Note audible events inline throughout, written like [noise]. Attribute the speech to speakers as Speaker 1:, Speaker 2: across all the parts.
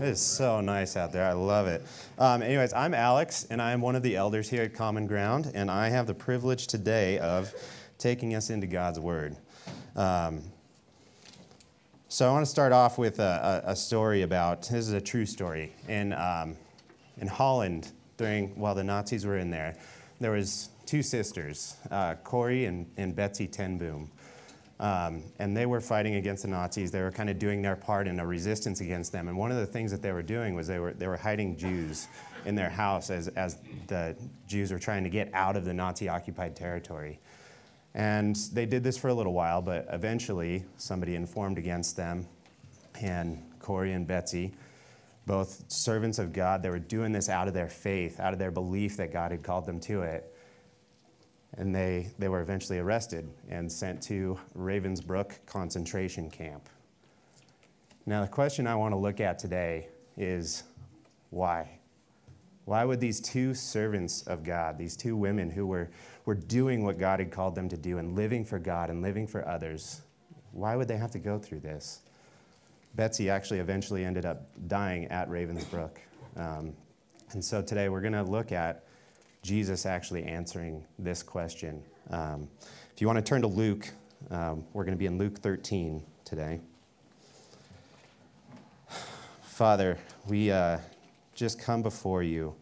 Speaker 1: It is so nice out there. I love it. Um, anyways, I'm Alex, and I'm one of the elders here at Common Ground, and I have the privilege today of taking us into God's Word. Um, so I want to start off with a, a, a, story about this is a true story. In, um, in Holland, during while the Nazis were in there, there was two sisters, uh, Corrie and, and Betsie ten Boom. Um, and they were fighting against the Nazis. They were kind of doing their part in a resistance against them. And one of the things that they were doing was they were, they were hiding Jews in their house as, as the Jews were trying to get out of the Nazi occupied territory. And they did this for a little while, but eventually somebody informed against them. And Corrie and Betsie, both servants of God, they were doing this out of their faith, out of their belief that God had called them to it and they, they were eventually arrested and sent to Ravensbrück concentration camp. Now, the question I want to look at today is why? Why would these two servants of God, these two women who were, were doing what God had called them to do and living for God and living for others, why would they have to go through this? Betsie actually eventually ended up dying at Ravensbrück. Um, and so today we're going to look at Jesus actually answering this question. Um, if you want to turn to Luke, um, we're going to be in Luke 13 today. Father, we uh, just come before you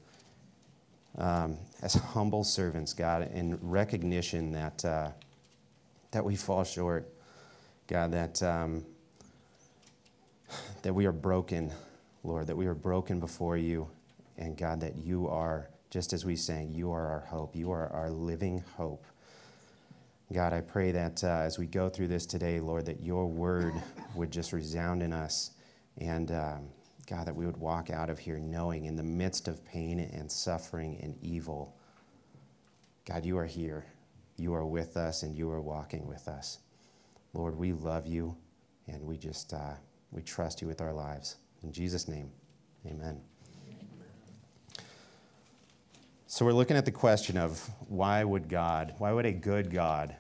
Speaker 1: um, as humble servants, God, in recognition that, uh, that we fall short, God, that, um, that we are broken, Lord, that we are broken before you, and God, that you are just as we sang, You are our hope. You are our living hope. God, I pray that uh, as we go through this today, Lord, that your word would just resound in us. And um, God, that we would walk out of here knowing in the midst of pain and suffering and evil, God, you are here. You are with us and you are walking with us. Lord, we love you and we just, uh, we trust you with our lives. In Jesus' name, amen. So we're looking at the question of why would God, why would a good God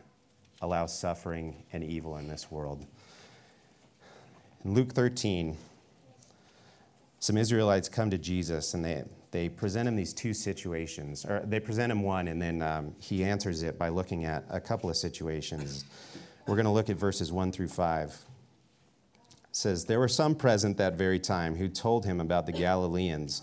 Speaker 1: allow suffering and evil in this world? In Luke 13, some Israelites come to Jesus and they, they present him these two situations, or they present him one, and then um, he answers it by looking at a couple of situations. We're going to look at verses 1 through 5. It says, There were some present that very time who told him about the Galileans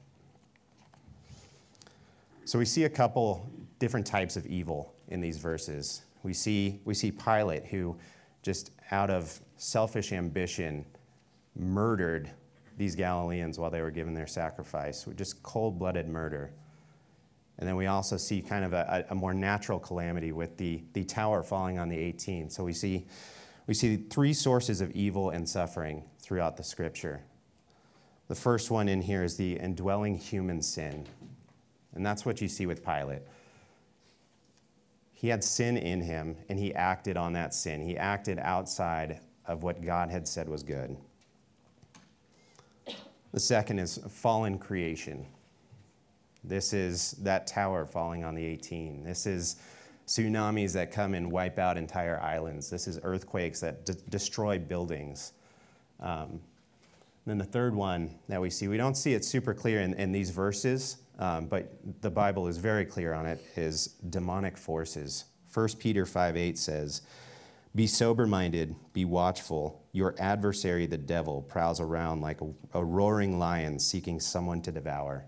Speaker 1: So we see a couple different types of evil in these verses. We see, we see Pilate, who just out of selfish ambition murdered these Galileans while they were giving their sacrifice, just cold blooded murder. And then we also see kind of a, a, more natural calamity with the, the tower falling on the 18. So we see, we see three sources of evil and suffering throughout the scripture. The first one in here is the indwelling human sin. And that's what you see with Pilate. He had sin in him, and he acted on that sin. He acted outside of what God had said was good. The second is fallen creation. This is that tower falling on the 18. This is tsunamis that come and wipe out entire islands. This is earthquakes that d- destroy buildings. Um, then the third one that we see, we don't see it super clear in, in these verses, um, but the Bible is very clear on it, is demonic forces. 1 Peter 5 8 says, Be sober minded, be watchful. Your adversary, the devil, prowls around like a, a, roaring lion seeking someone to devour.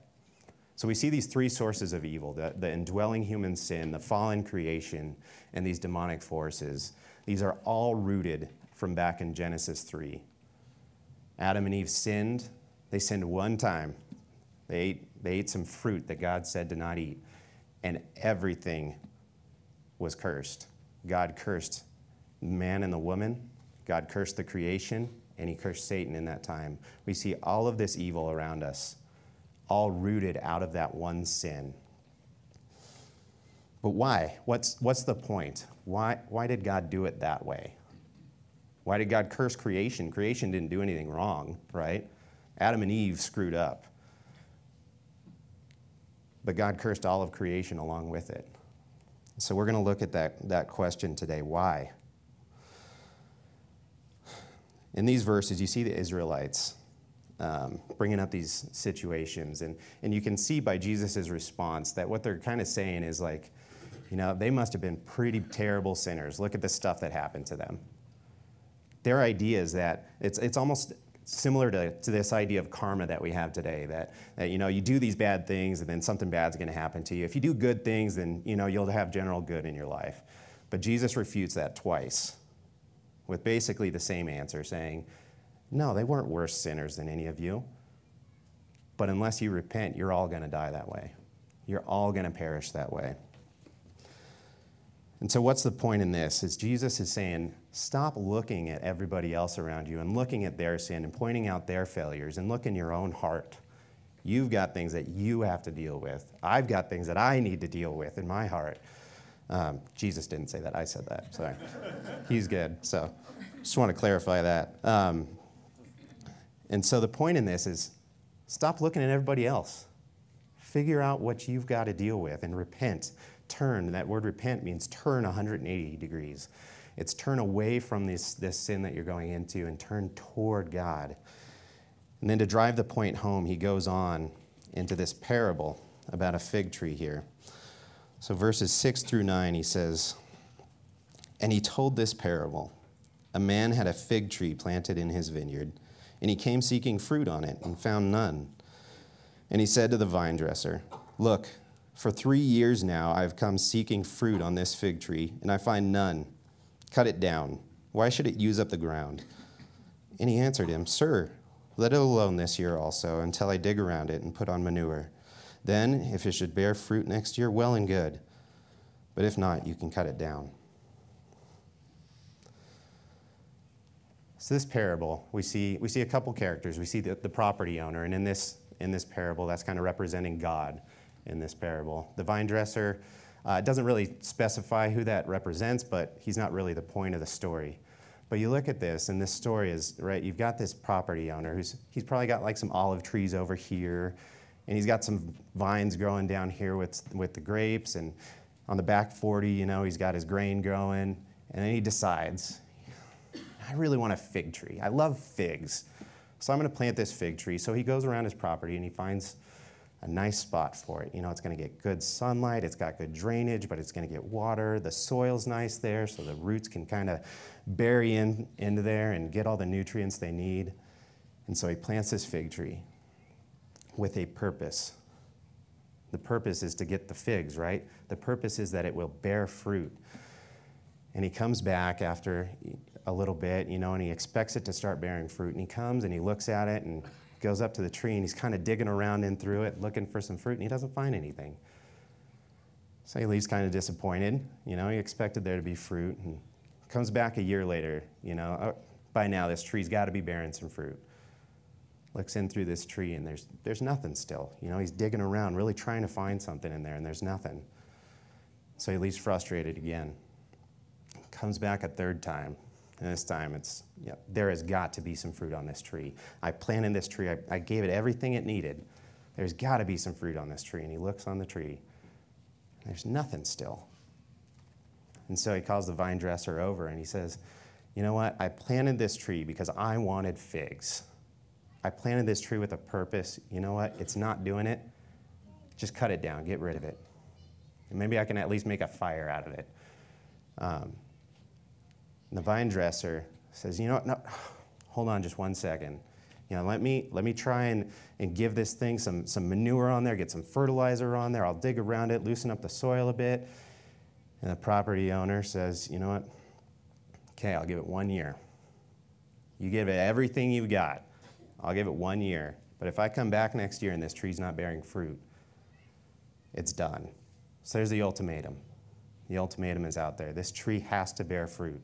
Speaker 1: So we see these three sources of evil the, the indwelling human sin, the fallen creation, and these demonic forces. These are all rooted from back in Genesis 3. Adam and Eve sinned. They sinned one time. They ate they ate some fruit that God said to not eat, and everything was cursed. God cursed man and the woman, God cursed the creation, and he cursed Satan in that time. We see all of this evil around us, all rooted out of that one sin. But why? What's, what's the point? Why, why did God do it that way? Why did God curse creation? Creation didn't do anything wrong, right? Adam and Eve screwed up. But God cursed all of creation along with it. So we're going to look at that, that question today. Why? In these verses, you see the Israelites um, bringing up these situations. And, and you can see by Jesus' response that what they're kind of saying is like, you know, they must have been pretty terrible sinners. Look at the stuff that happened to them. Their idea is that it's, it's almost similar to, to this idea of karma that we have today that, that you know you do these bad things and then something bad's going to happen to you. If you do good things then you know you'll have general good in your life. But jesus refutes that twice with basically the same answer saying no they weren't worse sinners than any of you. But unless you repent you're all going to die that way. You're all going to perish that way and so, what's the point in this? Is Jesus is saying, stop looking at everybody else around you and looking at their sin and pointing out their failures and look in your own heart. You've got things that you have to deal with. I've got things that I need to deal with in my heart. Um, Jesus didn't say that. I said that. Sorry. [laughs] He's good. So, just want to clarify that. Um, and so, the point in this is stop looking at everybody else. Figure out what you've got to deal with and repent turn. That word repent means turn 180 degrees. It's turn away from this, this sin that you're going into and turn toward God. And then to drive the point home, he goes on into this parable about a fig tree here. So, verses 6 through 9, he says, And he told this parable A man had a fig tree planted in his vineyard, and he came seeking fruit on it and found none. And he said to the vine dresser, Look, for three years now I have come seeking fruit on this fig tree, and I find none. Cut it down. Why should it use up the ground? And he answered him, Sir, let it alone this year also, until I dig around it and put on manure. Then, if it should bear fruit next year, well and good. But if not, you can cut it down. So this parable, we see, we see a couple characters. We see the, the property owner, and in this, in this parable, that's kind of representing God in this parable. The vine dresser uh, doesn't really specify who that represents, but he's not really the point of the story. But you look at this, and this story is right. You've got this property owner who's he's probably got like some olive trees over here, and he's got some vines growing down here with with the grapes, and on the back 40, you know, he's got his grain growing, and then he decides, I really want a fig tree. I love figs, so I'm going to plant this fig tree. So he goes around his property and he finds a nice spot for it. You know, it's going to get good sunlight, it's got good drainage, but it's going to get water. The soil's nice there, so the roots can kind of bury in into there and get all the nutrients they need. And so he plants this fig tree with a purpose. The purpose is to get the figs, right? The purpose is that it will bear fruit. And he comes back after a little bit, you know, and he expects it to start bearing fruit. And he comes and he looks at it and goes up to the tree and he's kind of digging around in through it, looking for some fruit, and he doesn't find anything. So he leaves kind of disappointed. You know, he expected there to be fruit, and comes back a year later. You know, oh, by now this tree's got to be bearing some fruit. Looks in through this tree, and there's there's nothing still. You know, he's digging around, really trying to find something in there, and there's nothing. So he leaves frustrated again. Comes back a third time, and this time it's, yeah, there has got to be some fruit on this tree. I planted this tree, I, I gave it everything it needed. There's got to be some fruit on this tree. And he looks on the tree, there's nothing still. And so he calls the vine dresser over and he says, You know what? I planted this tree because I wanted figs. I planted this tree with a purpose. You know what? It's not doing it. Just cut it down, get rid of it. And maybe I can at least make a fire out of it. Um, and the vine dresser says, You know what? No, hold on just one second. You know, let me, let me try and, and give this thing some, some manure on there, get some fertilizer on there. I'll dig around it, loosen up the soil a bit. And the property owner says, You know what? Okay, I'll give it one year. You give it everything you've got. I'll give it one year. But if I come back next year and this tree's not bearing fruit, it's done. So there's the ultimatum. The ultimatum is out there. This tree has to bear fruit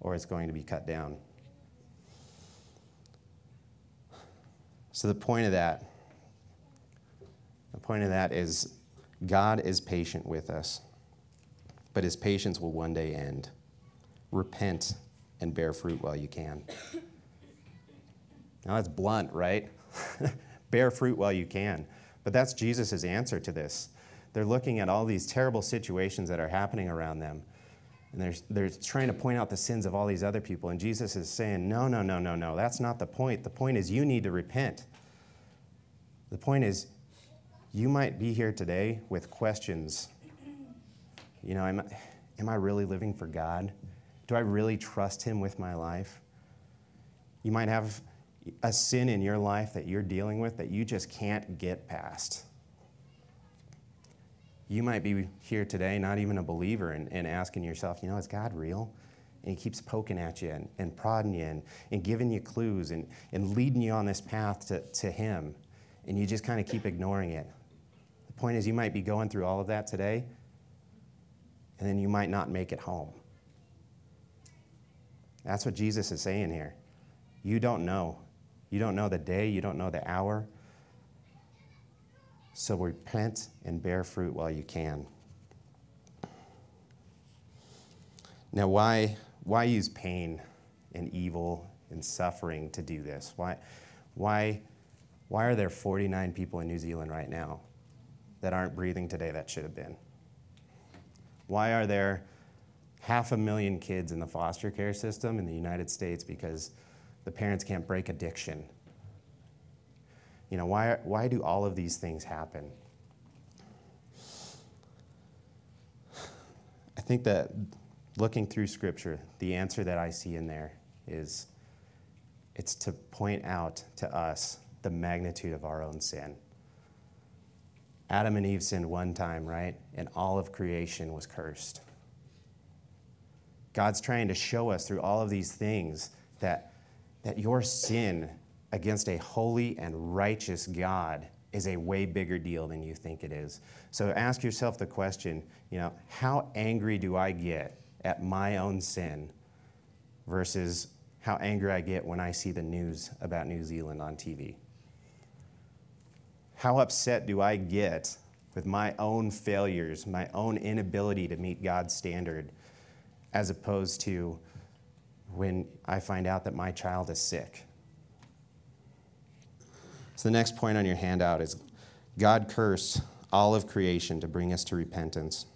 Speaker 1: or it's going to be cut down. So the point of that, the point of that is God is patient with us, but his patience will one day end. Repent and bear fruit while you can. Now that's blunt, right? [laughs] bear fruit while you can. But that's Jesus' answer to this. They're looking at all these terrible situations that are happening around them. And they're, they're trying to point out the sins of all these other people. And Jesus is saying, No, no, no, no, no. That's not the point. The point is you need to repent. The point is you might be here today with questions. You know, am, am I really living for God? Do I really trust Him with my life? You might have a sin in your life that you're dealing with that you just can't get past. You might be here today, not even a believer, and, and asking yourself, you know, is God real? And He keeps poking at you and, and prodding you and, and giving you clues and, and leading you on this path to, to Him. And you just kind of keep ignoring it. The point is, you might be going through all of that today, and then you might not make it home. That's what Jesus is saying here. You don't know. You don't know the day, you don't know the hour. So repent and bear fruit while you can. Now, why, why use pain and evil and suffering to do this? Why, why, why are there 49 people in New Zealand right now that aren't breathing today that should have been? Why are there half a million kids in the foster care system in the United States because the parents can't break addiction you know, why, why do all of these things happen? I think that looking through Scripture, the answer that I see in there is it's to point out to us the magnitude of our own sin. Adam and Eve sinned one time, right? And all of creation was cursed. God's trying to show us through all of these things that, that your sin against a holy and righteous God is a way bigger deal than you think it is. So ask yourself the question, you know, how angry do I get at my own sin versus how angry I get when I see the news about New Zealand on TV? How upset do I get with my own failures, my own inability to meet God's standard, as opposed to when I find out that my child is sick? So the next point on your handout is God cursed all of creation to bring us to repentance.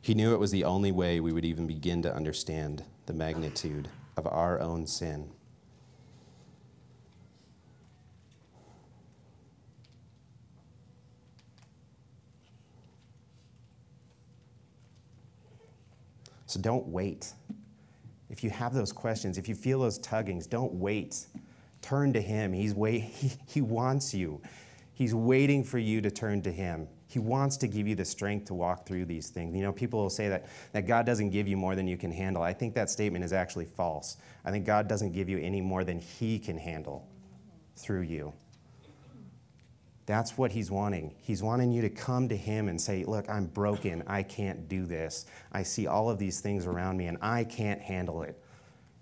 Speaker 1: He knew it was the only way we would even begin to understand the magnitude of our own sin. So don't wait. If you have those questions, if you feel those tuggings, don't wait. Turn to Him. He's wait, [laughs] he, he wants you. He's waiting for you to turn to Him. He wants to give you the strength to walk through these things. You know, people will say that, that God doesn't give you more than you can handle. I think that statement is actually false. I think God doesn't give you any more than He can handle through you. That's what He's wanting. He's wanting you to come to Him and say, Look, I'm broken. I can't do this. I see all of these things around me and I can't handle it.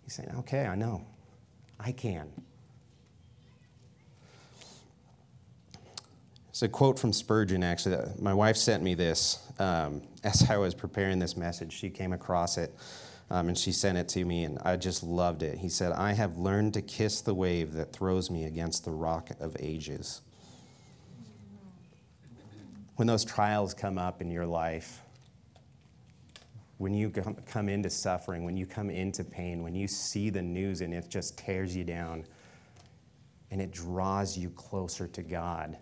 Speaker 1: He's saying, Okay, I know. I can. It's a quote from Spurgeon, actually. My wife sent me this um, as I was preparing this message. She came across it um, and she sent it to me, and I just loved it. He said, I have learned to kiss the wave that throws me against the rock of ages. When those trials come up in your life, when you come into suffering, when you come into pain, when you see the news and it just tears you down and it draws you closer to God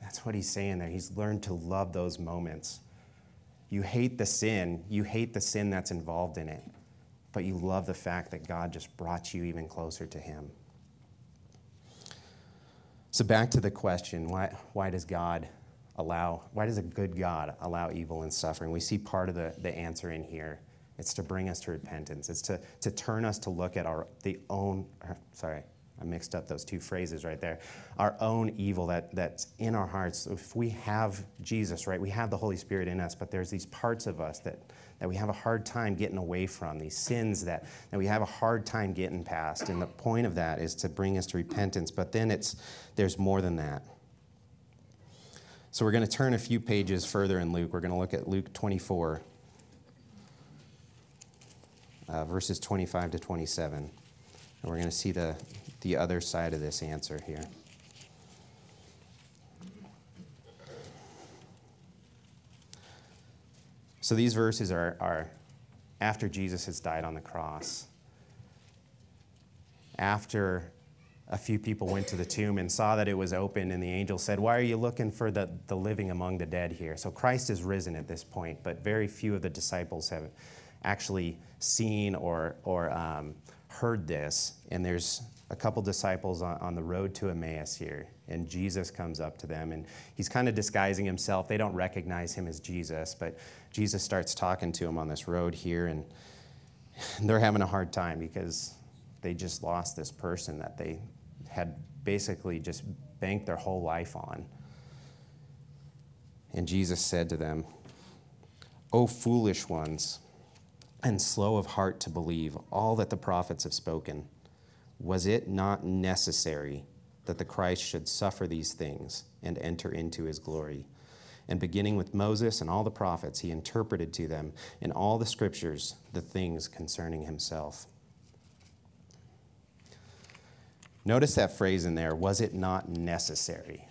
Speaker 1: that's what he's saying there. He's learned to love those moments. You hate the sin, you hate the sin that's involved in it, but you love the fact that God just brought you even closer to him. So, back to the question why, why does God allow, why does a good God allow evil and suffering? We see part of the, the answer in here. It's to bring us to repentance. It's to, to turn us to look at our the own, uh, sorry, I mixed up those two phrases right there. Our own evil that, that's in our hearts. If we have Jesus, right, we have the Holy Spirit in us, but there's these parts of us that, that we have a hard time getting away from, these sins that, that we have a hard time getting past. And the point of that is to bring us to repentance. But then it's there's more than that. So we're going to turn a few pages further in Luke. We're going to look at Luke 24, uh, verses 25 to 27. And we're going to see the, the other side of this answer here. So these verses are, are after Jesus has died on the cross. After a few people went to the tomb and saw that it was open, and the angel said, Why are you looking for the, the living among the dead here? So Christ is risen at this point, but very few of the disciples have actually seen or, or um, heard this. And there's a couple disciples on, on the road to Emmaus here, and Jesus comes up to them, and he's kind of disguising himself. They don't recognize him as Jesus, but Jesus starts talking to him on this road here, and [sighs] they're having a hard time because they just lost this person that they had basically just banked their whole life on. And Jesus said to them, O foolish ones, and slow of heart to believe all that the prophets have spoken, was it not necessary that the Christ should suffer these things and enter into his glory? And beginning with Moses and all the prophets, he interpreted to them in all the scriptures the things concerning himself. Notice that phrase in there was it not necessary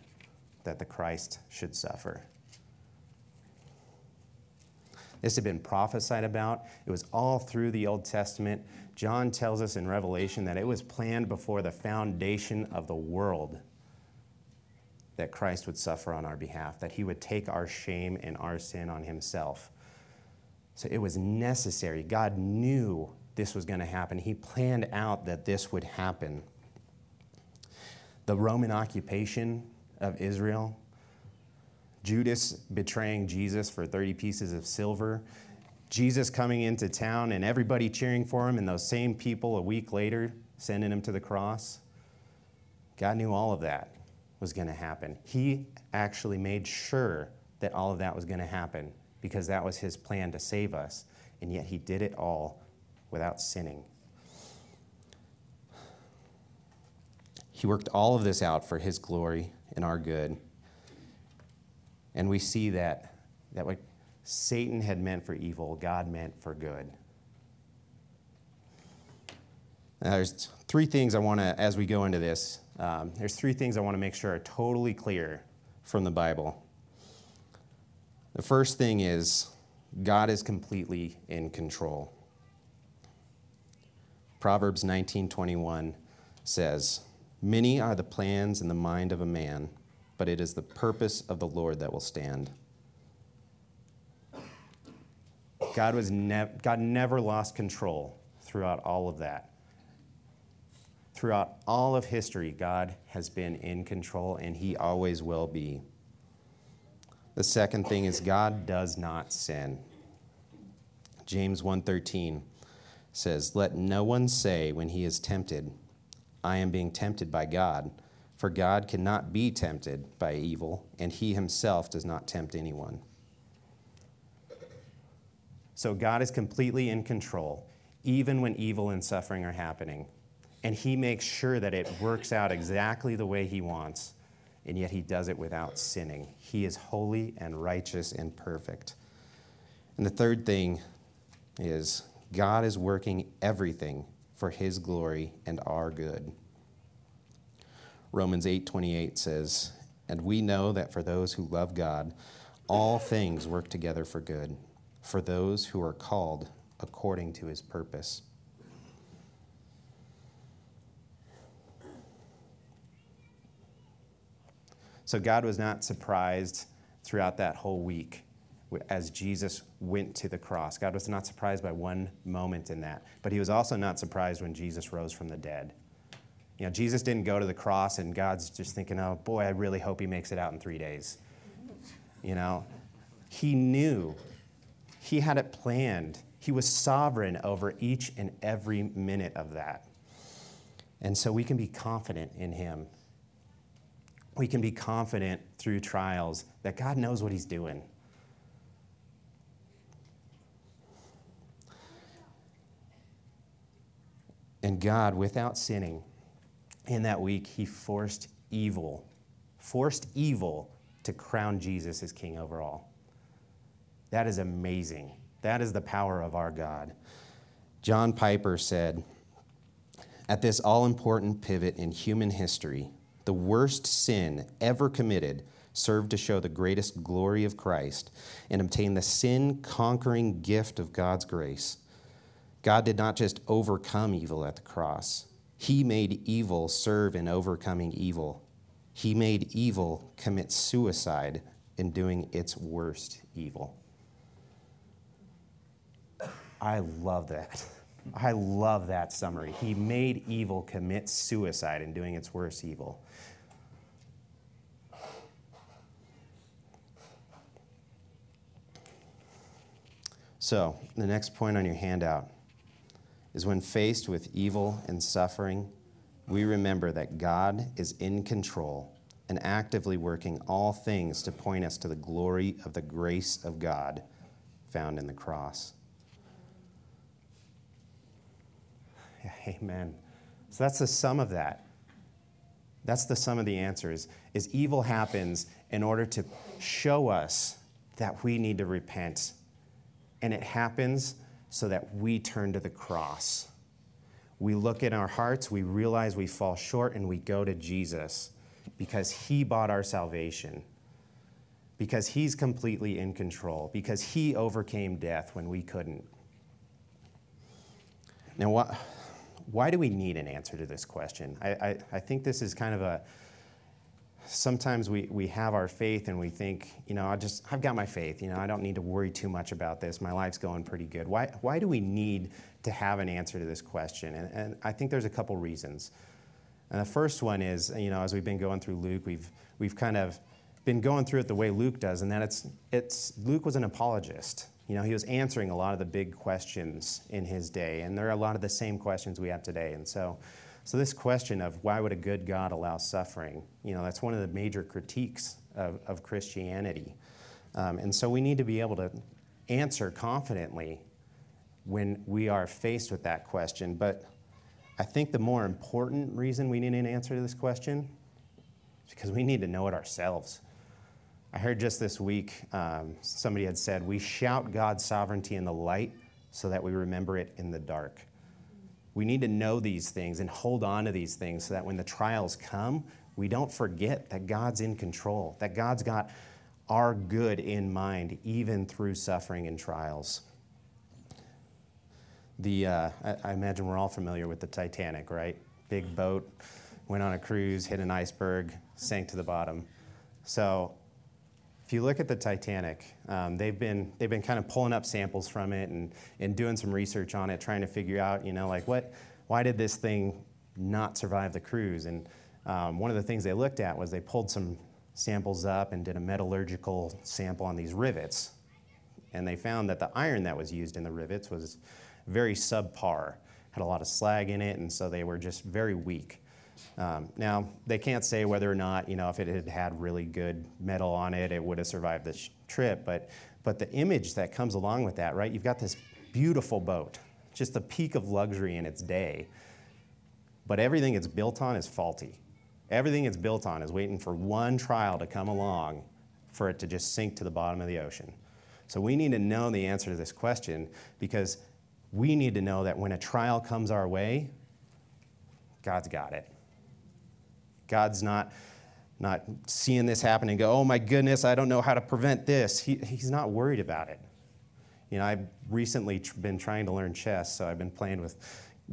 Speaker 1: that the Christ should suffer? This had been prophesied about. It was all through the Old Testament. John tells us in Revelation that it was planned before the foundation of the world that Christ would suffer on our behalf, that he would take our shame and our sin on himself. So it was necessary. God knew this was going to happen. He planned out that this would happen the Roman occupation of Israel, Judas betraying Jesus for 30 pieces of silver, Jesus coming into town and everybody cheering for him, and those same people a week later sending him to the cross. God knew all of that was going to happen. He actually made sure that all of that was going to happen because that was his plan to save us, and yet he did it all without sinning. He worked all of this out for his glory and our good. And we see that, that Satan had meant for evil, God meant for good. Now, there's three things I want to, as we go into this, um, there's three things I want to make sure are totally clear from the Bible. The first thing is God is completely in control. Proverbs 19:21 says, Many are the plans in the mind of a man, but it is the purpose of the Lord that will stand. God, was nev- God never lost control throughout all of that. Throughout all of history, God has been in control and he always will be. The second thing is God does not sin. James 1:13 says, "Let no one say when he is tempted, I am being tempted by God. For God cannot be tempted by evil, and he himself does not tempt anyone. So God is completely in control, even when evil and suffering are happening. And he makes sure that it works out exactly the way he wants, and yet he does it without sinning. He is holy and righteous and perfect. And the third thing is God is working everything for his glory and our good. Romans 8:28 says, "And we know that for those who love God, all things work together for good, for those who are called according to his purpose." So God was not surprised throughout that whole week as Jesus went to the cross. God was not surprised by one moment in that, but he was also not surprised when Jesus rose from the dead. You know, Jesus didn't go to the cross and God's just thinking, oh boy, I really hope he makes it out in three days. You know, he knew, he had it planned. He was sovereign over each and every minute of that. And so we can be confident in Him. We can be confident through trials that God knows what He's doing. And God, without sinning, in that week, He forced evil, forced evil to crown Jesus as king over all. That is amazing. That is the power of our God. John Piper said, At this all important pivot in human history, the worst sin ever committed served to show the greatest glory of Christ and obtain the sin conquering gift of God's grace. God did not just overcome evil at the cross, He made evil serve in overcoming evil. He made evil commit suicide in doing its worst evil. I love that. I love that summary. He made evil commit suicide in doing its worst evil. So, the next point on your handout is when faced with evil and suffering, we remember that God is in control and actively working all things to point us to the glory of the grace of God found in the cross. [laughs] Amen. So that's the sum of that. That's the sum of the answers is evil happens in order to show us that we need to repent. And it happens so that we turn to the cross. We look in our hearts, we realize we fall short, and we go to Jesus because he bought our salvation. Because he's completely in control, because he overcame death when we couldn't. Now, what, why do we need an answer to this question? I, I, I, think this is kind of a sometimes we, we have our faith and we think, you know, I just I've got my faith, you know, I don't need to worry too much about this. My life's going pretty good. Why why do we need to have an answer to this question? And, and I think there's a couple reasons. And the first one is, you know, as we've been going through Luke, we've we've kind of been going through it the way Luke does, and that it's it's Luke was an apologist. You know, he was answering a lot of the big questions in his day, and there are a lot of the same questions we have today. And so, so this question of why would a good God allow suffering, you know, that's one of the major critiques of, of Christianity. Um, and so we need to be able to answer confidently when we are faced with that question. But I think the more important reason we need an answer to this question is because we need to know it ourselves. I heard just this week um, somebody had said, We shout God's sovereignty in the light so that we remember it in the dark. We need to know these things and hold on to these things so that when the trials come, we don't forget that God's in control, that God's got our good in mind, even through suffering and trials. The, uh, I, I imagine we're all familiar with the Titanic, right? Big boat, went on a cruise, hit an iceberg, sank to the bottom. So if you look at the Titanic, um, they've been they've been kind of pulling up samples from it and, and doing some research on it, trying to figure out, you know, like what, why did this thing not survive the cruise? And um, one of the things they looked at was they pulled some samples up and did a metallurgical sample on these rivets, and they found that the iron that was used in the rivets was very subpar, had a lot of slag in it, and so they were just very weak. Um, now, they can't say whether or not, you know, if it had had really good metal on it, it would have survived the sh- trip, but, but the image that comes along with that, right? You've got this beautiful boat, just the peak of luxury in its day, but everything it's built on is faulty. Everything it's built on is waiting for one trial to come along for it to just sink to the bottom of the ocean. So we need to know the answer to this question because we need to know that when a trial comes our way, God's got it. God's not, not seeing this happen and go, oh my goodness, I don't know how to prevent this. He, he's not worried about it. You know, I've recently been trying to learn chess, so I've been playing with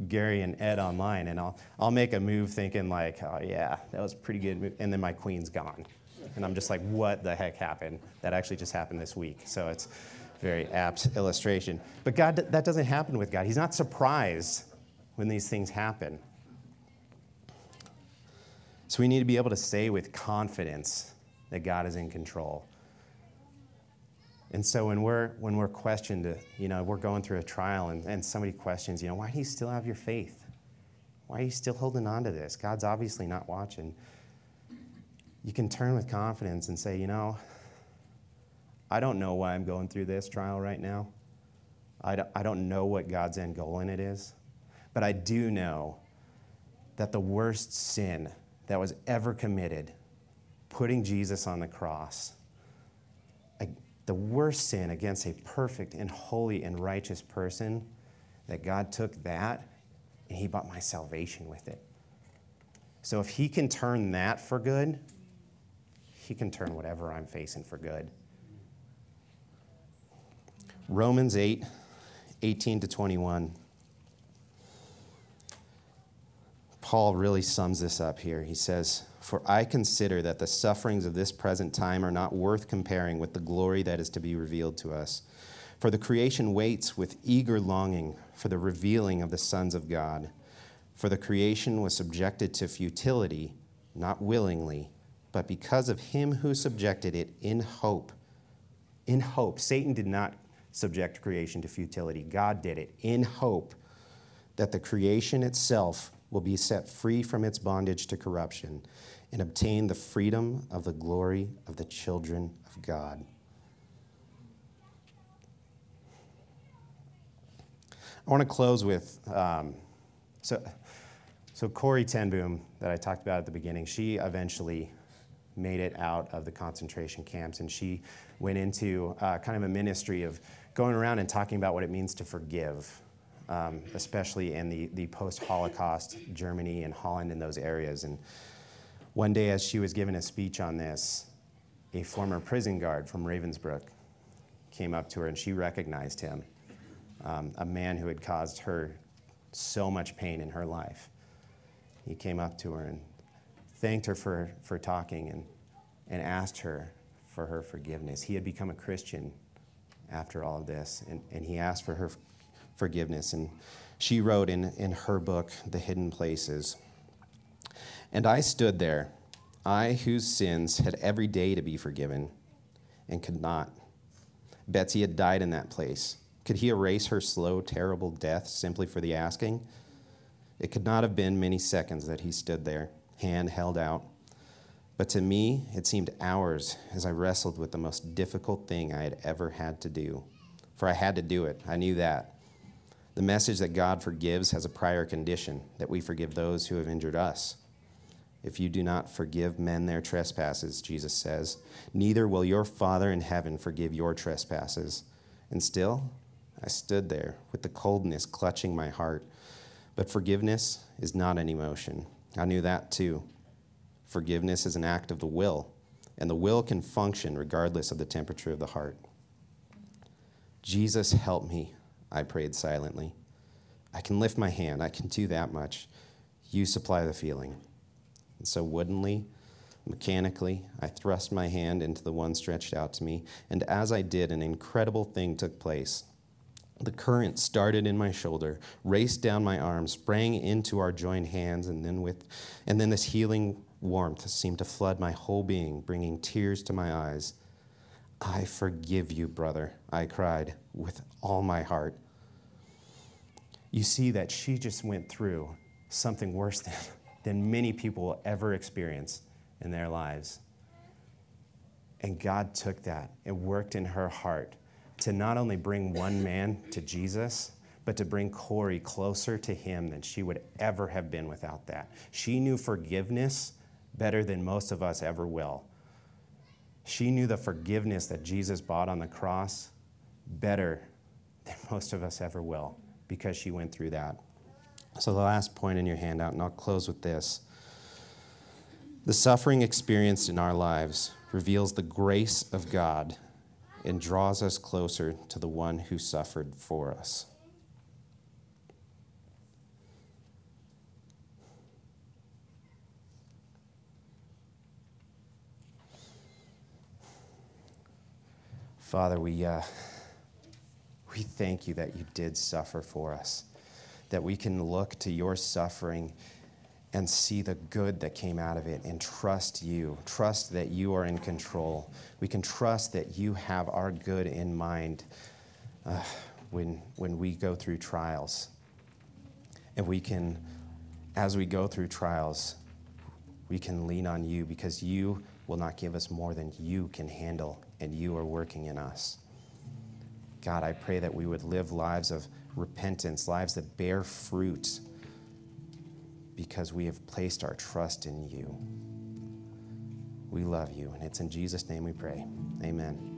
Speaker 1: Gary and Ed online, and I'll, I'll make a move thinking like, oh yeah, that was a pretty good move, and then my queen's gone. And I'm just like, what the heck happened? That actually just happened this week. So it's very apt illustration. But God, that doesn't happen with God. He's not surprised when these things happen. So we need to be able to say with confidence that God is in control. And so when we're when we're questioned, you know, we're going through a trial and, and somebody questions, you know, why do you still have your faith? Why are you still holding on to this? God's obviously not watching. You can turn with confidence and say, you know, I don't know why I'm going through this trial right now. I don't, I don't know what God's end goal in it is. But I do know that the worst sin that was ever committed, putting Jesus on the cross, the worst sin against a perfect and holy and righteous person, that God took that and He bought my salvation with it. So if He can turn that for good, He can turn whatever I'm facing for good. Romans 8, 18 to 21. Paul really sums this up here. He says, For I consider that the sufferings of this present time are not worth comparing with the glory that is to be revealed to us. For the creation waits with eager longing for the revealing of the sons of God. For the creation was subjected to futility, not willingly, but because of him who subjected it in hope. In hope. Satan did not subject creation to futility, God did it in hope that the creation itself will be set free from its bondage to corruption and obtain the freedom of the glory of the children of God. I want to close with um, so, so Corrie ten Boom that I talked about at the beginning. She eventually made it out of the concentration camps, and she went into uh, kind of a ministry of going around and talking about what it means to forgive um, especially in the, the post Holocaust Germany and Holland and those areas. And one day, as she was giving a speech on this, a former prison guard from Ravensbrück came up to her and she recognized him, um, a man who had caused her so much pain in her life. He came up to her and thanked her for, for talking and, and asked her for her forgiveness. He had become a Christian after all of this, and, and he asked for her forgiveness. And she wrote in, in her book, The Hidden Places And I stood there, I whose sins had every day to be forgiven, and could not. Betsie had died in that place. Could he erase her slow, terrible death simply for the asking? It could not have been many seconds that he stood there, hand held out. But to me, it seemed hours as I wrestled with the most difficult thing I had ever had to do. For I had to do it, I knew that. The message that God forgives has a prior condition that we forgive those who have injured us. If you do not forgive men their trespasses, Jesus says, neither will your Father in heaven forgive your trespasses. And still, I stood there with the coldness clutching my heart. But forgiveness is not an emotion. I knew that too. Forgiveness is an act of the will, and the will can function regardless of the temperature of the heart. Jesus, help me I prayed silently. I can lift my hand. I can do that much. You supply the feeling. And so, woodenly, mechanically, I thrust my hand into the one stretched out to me. And as I did, an incredible thing took place. The current started in my shoulder, raced down my arm, sprang into our joined hands, and then with and then this healing warmth seemed to flood my whole being, bringing tears to my eyes. I forgive you, brother, I cried with all my heart you see that she just went through something worse than, [laughs] than many people will ever experience in their lives. And God took that and worked in her heart to not only bring one man to Jesus, but to bring Corrie closer to him than she would ever have been without that. She knew forgiveness better than most of us ever will. She knew the forgiveness that Jesus bought on the cross better than most of us ever will because she went through that. So, the last point in your handout, and I'll close with this. The suffering experienced in our lives reveals the grace of God and draws us closer to the one who suffered for us. Father, we. Uh, we thank you that you did suffer for us, that we can look to your suffering and see the good that came out of it and trust you, trust that you are in control. We can trust that you have our good in mind uh, when, when we go through trials. And we can as we go through trials, we can lean on you because you will not give us more than you can handle, and you are working in us. God, I pray that we would live lives of repentance, lives that bear fruit because we have placed our trust in you. We love you, and it's in Jesus' name we pray. Amen.